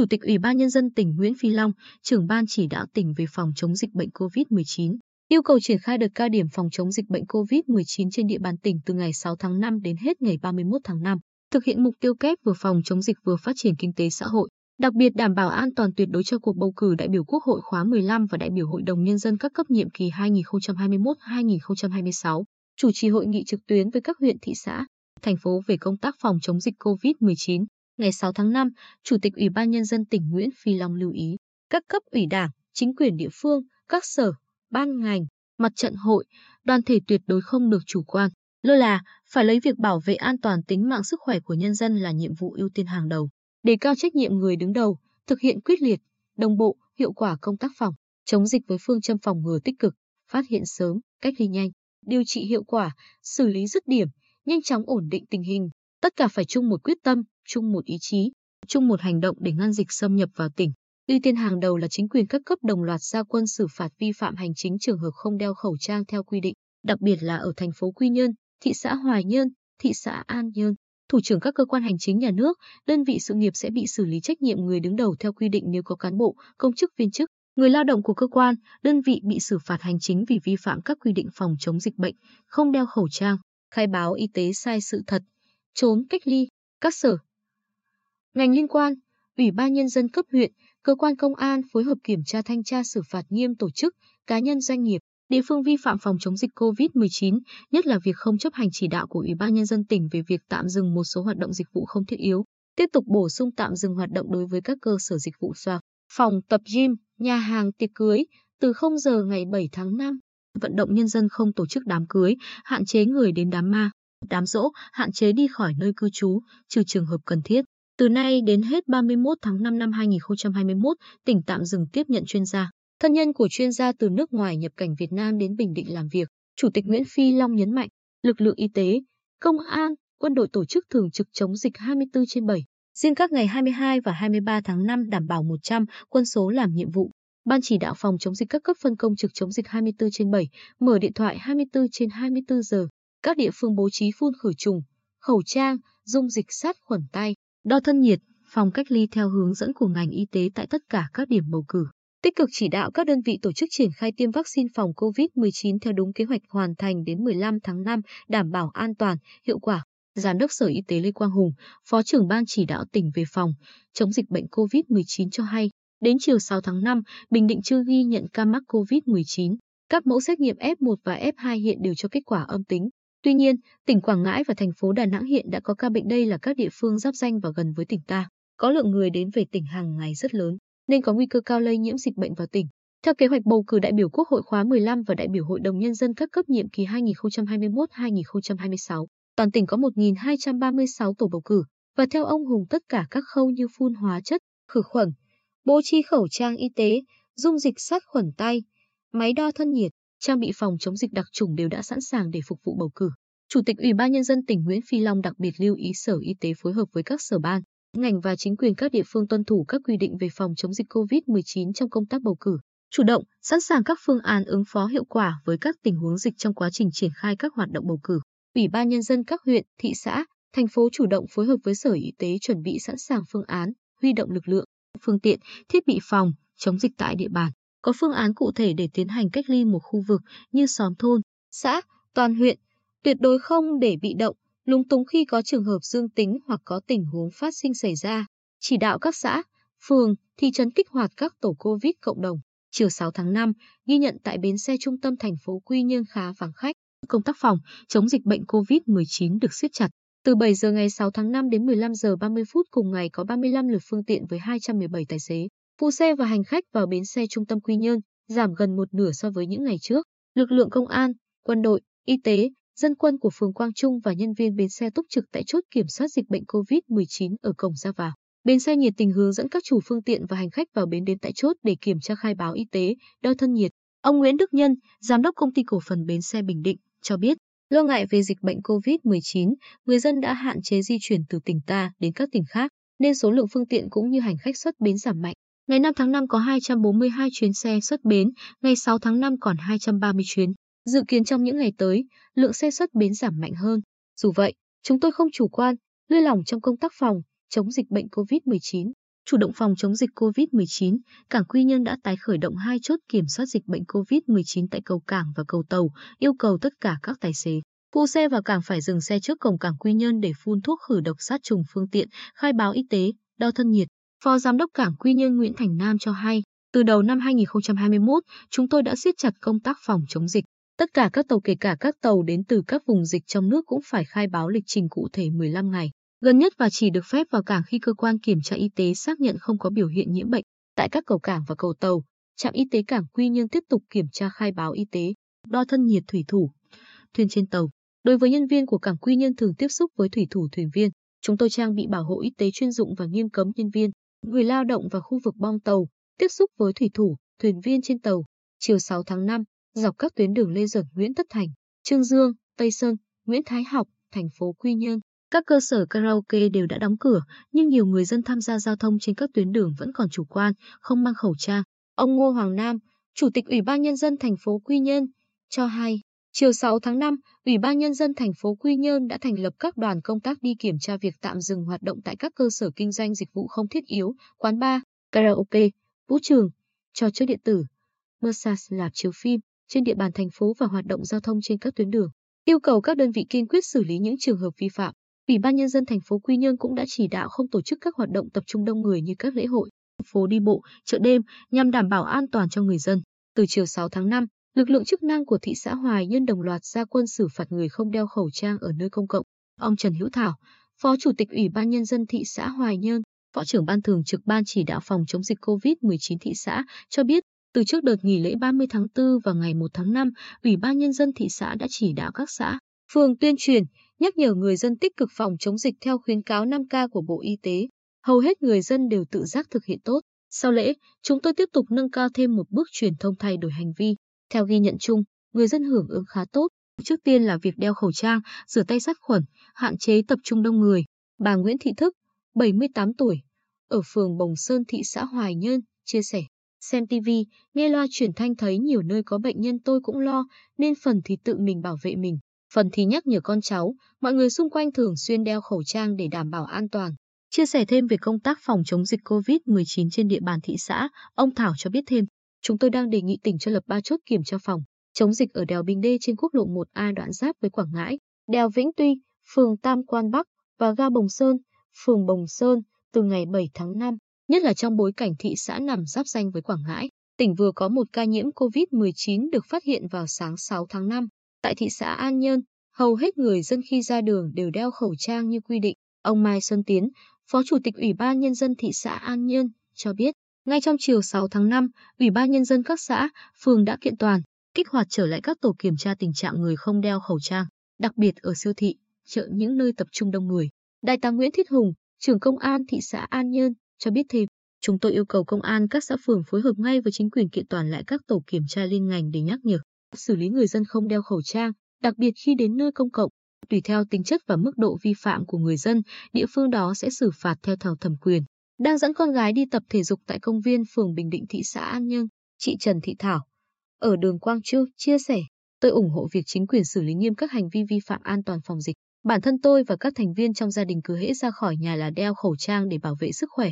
Chủ tịch Ủy ban Nhân dân tỉnh Nguyễn Phi Long, trưởng ban chỉ đạo tỉnh về phòng chống dịch bệnh COVID-19, yêu cầu triển khai đợt cao điểm phòng chống dịch bệnh COVID-19 trên địa bàn tỉnh từ ngày 6 tháng 5 đến hết ngày 31 tháng 5, thực hiện mục tiêu kép vừa phòng chống dịch vừa phát triển kinh tế xã hội, đặc biệt đảm bảo an toàn tuyệt đối cho cuộc bầu cử đại biểu Quốc hội khóa 15 và đại biểu Hội đồng Nhân dân các cấp nhiệm kỳ 2021-2026, chủ trì hội nghị trực tuyến với các huyện thị xã, thành phố về công tác phòng chống dịch COVID-19. Ngày 6 tháng 5, Chủ tịch Ủy ban Nhân dân tỉnh Nguyễn Phi Long lưu ý, các cấp ủy đảng, chính quyền địa phương, các sở, ban ngành, mặt trận hội, đoàn thể tuyệt đối không được chủ quan, lơ là, phải lấy việc bảo vệ an toàn tính mạng sức khỏe của nhân dân là nhiệm vụ ưu tiên hàng đầu. Đề cao trách nhiệm người đứng đầu, thực hiện quyết liệt, đồng bộ, hiệu quả công tác phòng, chống dịch với phương châm phòng ngừa tích cực, phát hiện sớm, cách ly nhanh, điều trị hiệu quả, xử lý dứt điểm, nhanh chóng ổn định tình hình. Tất cả phải chung một quyết tâm, chung một ý chí, chung một hành động để ngăn dịch xâm nhập vào tỉnh. Ưu tiên hàng đầu là chính quyền các cấp đồng loạt ra quân xử phạt vi phạm hành chính trường hợp không đeo khẩu trang theo quy định, đặc biệt là ở thành phố Quy Nhơn, thị xã Hoài Nhơn, thị xã An Nhơn. Thủ trưởng các cơ quan hành chính nhà nước, đơn vị sự nghiệp sẽ bị xử lý trách nhiệm người đứng đầu theo quy định nếu có cán bộ, công chức viên chức, người lao động của cơ quan, đơn vị bị xử phạt hành chính vì vi phạm các quy định phòng chống dịch bệnh, không đeo khẩu trang, khai báo y tế sai sự thật, trốn cách ly, các sở, Ngành liên quan, Ủy ban Nhân dân cấp huyện, cơ quan công an phối hợp kiểm tra thanh tra xử phạt nghiêm tổ chức, cá nhân doanh nghiệp, địa phương vi phạm phòng chống dịch COVID-19, nhất là việc không chấp hành chỉ đạo của Ủy ban Nhân dân tỉnh về việc tạm dừng một số hoạt động dịch vụ không thiết yếu, tiếp tục bổ sung tạm dừng hoạt động đối với các cơ sở dịch vụ xoa, phòng tập gym, nhà hàng tiệc cưới từ 0 giờ ngày 7 tháng 5. Vận động nhân dân không tổ chức đám cưới, hạn chế người đến đám ma, đám dỗ, hạn chế đi khỏi nơi cư trú, trừ trường hợp cần thiết. Từ nay đến hết 31 tháng 5 năm 2021, tỉnh tạm dừng tiếp nhận chuyên gia, thân nhân của chuyên gia từ nước ngoài nhập cảnh Việt Nam đến Bình Định làm việc. Chủ tịch Nguyễn Phi Long nhấn mạnh, lực lượng y tế, công an, quân đội tổ chức thường trực chống dịch 24 trên 7. Riêng các ngày 22 và 23 tháng 5 đảm bảo 100 quân số làm nhiệm vụ. Ban chỉ đạo phòng chống dịch các cấp phân công trực chống dịch 24 trên 7, mở điện thoại 24 trên 24 giờ. Các địa phương bố trí phun khử trùng, khẩu trang, dung dịch sát khuẩn tay, đo thân nhiệt, phòng cách ly theo hướng dẫn của ngành y tế tại tất cả các điểm bầu cử. Tích cực chỉ đạo các đơn vị tổ chức triển khai tiêm vaccine phòng COVID-19 theo đúng kế hoạch hoàn thành đến 15 tháng 5, đảm bảo an toàn, hiệu quả. Giám đốc Sở Y tế Lê Quang Hùng, Phó trưởng Ban chỉ đạo tỉnh về phòng chống dịch bệnh COVID-19 cho hay, đến chiều 6 tháng 5, Bình Định chưa ghi nhận ca mắc COVID-19. Các mẫu xét nghiệm F1 và F2 hiện đều cho kết quả âm tính. Tuy nhiên, tỉnh Quảng Ngãi và thành phố Đà Nẵng hiện đã có ca bệnh đây là các địa phương giáp danh và gần với tỉnh ta. Có lượng người đến về tỉnh hàng ngày rất lớn, nên có nguy cơ cao lây nhiễm dịch bệnh vào tỉnh. Theo kế hoạch bầu cử đại biểu Quốc hội khóa 15 và đại biểu Hội đồng Nhân dân các cấp nhiệm kỳ 2021-2026, toàn tỉnh có 1.236 tổ bầu cử, và theo ông Hùng tất cả các khâu như phun hóa chất, khử khuẩn, bố trí khẩu trang y tế, dung dịch sát khuẩn tay, máy đo thân nhiệt, trang bị phòng chống dịch đặc trùng đều đã sẵn sàng để phục vụ bầu cử. Chủ tịch Ủy ban Nhân dân tỉnh Nguyễn Phi Long đặc biệt lưu ý Sở Y tế phối hợp với các sở ban, ngành và chính quyền các địa phương tuân thủ các quy định về phòng chống dịch COVID-19 trong công tác bầu cử, chủ động, sẵn sàng các phương án ứng phó hiệu quả với các tình huống dịch trong quá trình triển khai các hoạt động bầu cử. Ủy ban Nhân dân các huyện, thị xã, thành phố chủ động phối hợp với Sở Y tế chuẩn bị sẵn sàng phương án, huy động lực lượng, phương tiện, thiết bị phòng, chống dịch tại địa bàn có phương án cụ thể để tiến hành cách ly một khu vực như xóm thôn, xã, toàn huyện, tuyệt đối không để bị động, lúng túng khi có trường hợp dương tính hoặc có tình huống phát sinh xảy ra. Chỉ đạo các xã, phường, thị trấn kích hoạt các tổ COVID cộng đồng. Chiều 6 tháng 5, ghi nhận tại bến xe trung tâm thành phố Quy Nhơn khá vắng khách. Công tác phòng chống dịch bệnh COVID-19 được siết chặt. Từ 7 giờ ngày 6 tháng 5 đến 15 giờ 30 phút cùng ngày có 35 lượt phương tiện với 217 tài xế. Phụ xe và hành khách vào bến xe trung tâm Quy Nhơn giảm gần một nửa so với những ngày trước. Lực lượng công an, quân đội, y tế, dân quân của phường Quang Trung và nhân viên bến xe túc trực tại chốt kiểm soát dịch bệnh COVID-19 ở cổng ra vào. Bến xe nhiệt tình hướng dẫn các chủ phương tiện và hành khách vào bến đến tại chốt để kiểm tra khai báo y tế, đo thân nhiệt. Ông Nguyễn Đức Nhân, giám đốc công ty cổ phần bến xe Bình Định, cho biết, lo ngại về dịch bệnh COVID-19, người dân đã hạn chế di chuyển từ tỉnh ta đến các tỉnh khác, nên số lượng phương tiện cũng như hành khách xuất bến giảm mạnh. Ngày 5 tháng 5 có 242 chuyến xe xuất bến, ngày 6 tháng 5 còn 230 chuyến. Dự kiến trong những ngày tới, lượng xe xuất bến giảm mạnh hơn. Dù vậy, chúng tôi không chủ quan, lơi lỏng trong công tác phòng, chống dịch bệnh COVID-19. Chủ động phòng chống dịch COVID-19, Cảng Quy Nhơn đã tái khởi động hai chốt kiểm soát dịch bệnh COVID-19 tại cầu cảng và cầu tàu, yêu cầu tất cả các tài xế, phụ xe vào cảng phải dừng xe trước cổng cảng Quy Nhơn để phun thuốc khử độc sát trùng phương tiện, khai báo y tế, đo thân nhiệt. Phó Giám đốc Cảng Quy Nhơn Nguyễn Thành Nam cho hay, từ đầu năm 2021, chúng tôi đã siết chặt công tác phòng chống dịch. Tất cả các tàu kể cả các tàu đến từ các vùng dịch trong nước cũng phải khai báo lịch trình cụ thể 15 ngày gần nhất và chỉ được phép vào cảng khi cơ quan kiểm tra y tế xác nhận không có biểu hiện nhiễm bệnh. Tại các cầu cảng và cầu tàu, trạm y tế cảng Quy Nhơn tiếp tục kiểm tra khai báo y tế, đo thân nhiệt thủy thủ, thuyền trên tàu. Đối với nhân viên của cảng Quy Nhơn thường tiếp xúc với thủy thủ thuyền viên, chúng tôi trang bị bảo hộ y tế chuyên dụng và nghiêm cấm nhân viên, người lao động và khu vực bong tàu tiếp xúc với thủy thủ, thuyền viên trên tàu. Chiều 6 tháng 5, dọc các tuyến đường Lê Duẩn, Nguyễn Tất Thành, Trương Dương, Tây Sơn, Nguyễn Thái Học, thành phố Quy Nhơn, các cơ sở karaoke đều đã đóng cửa, nhưng nhiều người dân tham gia giao thông trên các tuyến đường vẫn còn chủ quan, không mang khẩu trang. Ông Ngô Hoàng Nam, Chủ tịch Ủy ban Nhân dân thành phố Quy Nhơn, cho hay, chiều 6 tháng 5, Ủy ban Nhân dân thành phố Quy Nhơn đã thành lập các đoàn công tác đi kiểm tra việc tạm dừng hoạt động tại các cơ sở kinh doanh dịch vụ không thiết yếu, quán bar, karaoke, vũ trường, trò chơi điện tử, massage lạp chiếu phim trên địa bàn thành phố và hoạt động giao thông trên các tuyến đường. Yêu cầu các đơn vị kiên quyết xử lý những trường hợp vi phạm. Ủy ban nhân dân thành phố Quy Nhơn cũng đã chỉ đạo không tổ chức các hoạt động tập trung đông người như các lễ hội, phố đi bộ, chợ đêm nhằm đảm bảo an toàn cho người dân. Từ chiều 6 tháng 5, lực lượng chức năng của thị xã Hoài Nhân đồng loạt ra quân xử phạt người không đeo khẩu trang ở nơi công cộng. Ông Trần Hữu Thảo, Phó Chủ tịch Ủy ban nhân dân thị xã Hoài Nhân, Phó trưởng ban thường trực ban chỉ đạo phòng chống dịch COVID-19 thị xã cho biết, từ trước đợt nghỉ lễ 30 tháng 4 và ngày 1 tháng 5, Ủy ban nhân dân thị xã đã chỉ đạo các xã, phường tuyên truyền, nhắc nhở người dân tích cực phòng chống dịch theo khuyến cáo 5K của Bộ Y tế. Hầu hết người dân đều tự giác thực hiện tốt. Sau lễ, chúng tôi tiếp tục nâng cao thêm một bước truyền thông thay đổi hành vi. Theo ghi nhận chung, người dân hưởng ứng khá tốt. Trước tiên là việc đeo khẩu trang, rửa tay sát khuẩn, hạn chế tập trung đông người. Bà Nguyễn Thị Thức, 78 tuổi, ở phường Bồng Sơn thị xã Hoài Nhơn, chia sẻ. Xem TV, nghe loa truyền thanh thấy nhiều nơi có bệnh nhân tôi cũng lo, nên phần thì tự mình bảo vệ mình phần thì nhắc nhở con cháu, mọi người xung quanh thường xuyên đeo khẩu trang để đảm bảo an toàn. Chia sẻ thêm về công tác phòng chống dịch COVID-19 trên địa bàn thị xã, ông Thảo cho biết thêm, chúng tôi đang đề nghị tỉnh cho lập 3 chốt kiểm tra phòng chống dịch ở đèo Bình Đê trên quốc lộ 1A đoạn giáp với Quảng Ngãi, đèo Vĩnh Tuy, phường Tam Quan Bắc và ga Bồng Sơn, phường Bồng Sơn từ ngày 7 tháng 5, nhất là trong bối cảnh thị xã nằm giáp danh với Quảng Ngãi. Tỉnh vừa có một ca nhiễm COVID-19 được phát hiện vào sáng 6 tháng 5. Tại thị xã An Nhơn, hầu hết người dân khi ra đường đều đeo khẩu trang như quy định. Ông Mai Xuân Tiến, Phó Chủ tịch Ủy ban Nhân dân thị xã An Nhơn, cho biết, ngay trong chiều 6 tháng 5, Ủy ban Nhân dân các xã, phường đã kiện toàn, kích hoạt trở lại các tổ kiểm tra tình trạng người không đeo khẩu trang, đặc biệt ở siêu thị, chợ những nơi tập trung đông người. Đại tá Nguyễn Thiết Hùng, trưởng công an thị xã An Nhơn, cho biết thêm, chúng tôi yêu cầu công an các xã phường phối hợp ngay với chính quyền kiện toàn lại các tổ kiểm tra liên ngành để nhắc nhở xử lý người dân không đeo khẩu trang, đặc biệt khi đến nơi công cộng. Tùy theo tính chất và mức độ vi phạm của người dân, địa phương đó sẽ xử phạt theo thảo thẩm quyền. Đang dẫn con gái đi tập thể dục tại công viên phường Bình Định thị xã An Nhơn, chị Trần Thị Thảo ở đường Quang Châu chia sẻ, tôi ủng hộ việc chính quyền xử lý nghiêm các hành vi vi phạm an toàn phòng dịch. Bản thân tôi và các thành viên trong gia đình cứ hễ ra khỏi nhà là đeo khẩu trang để bảo vệ sức khỏe.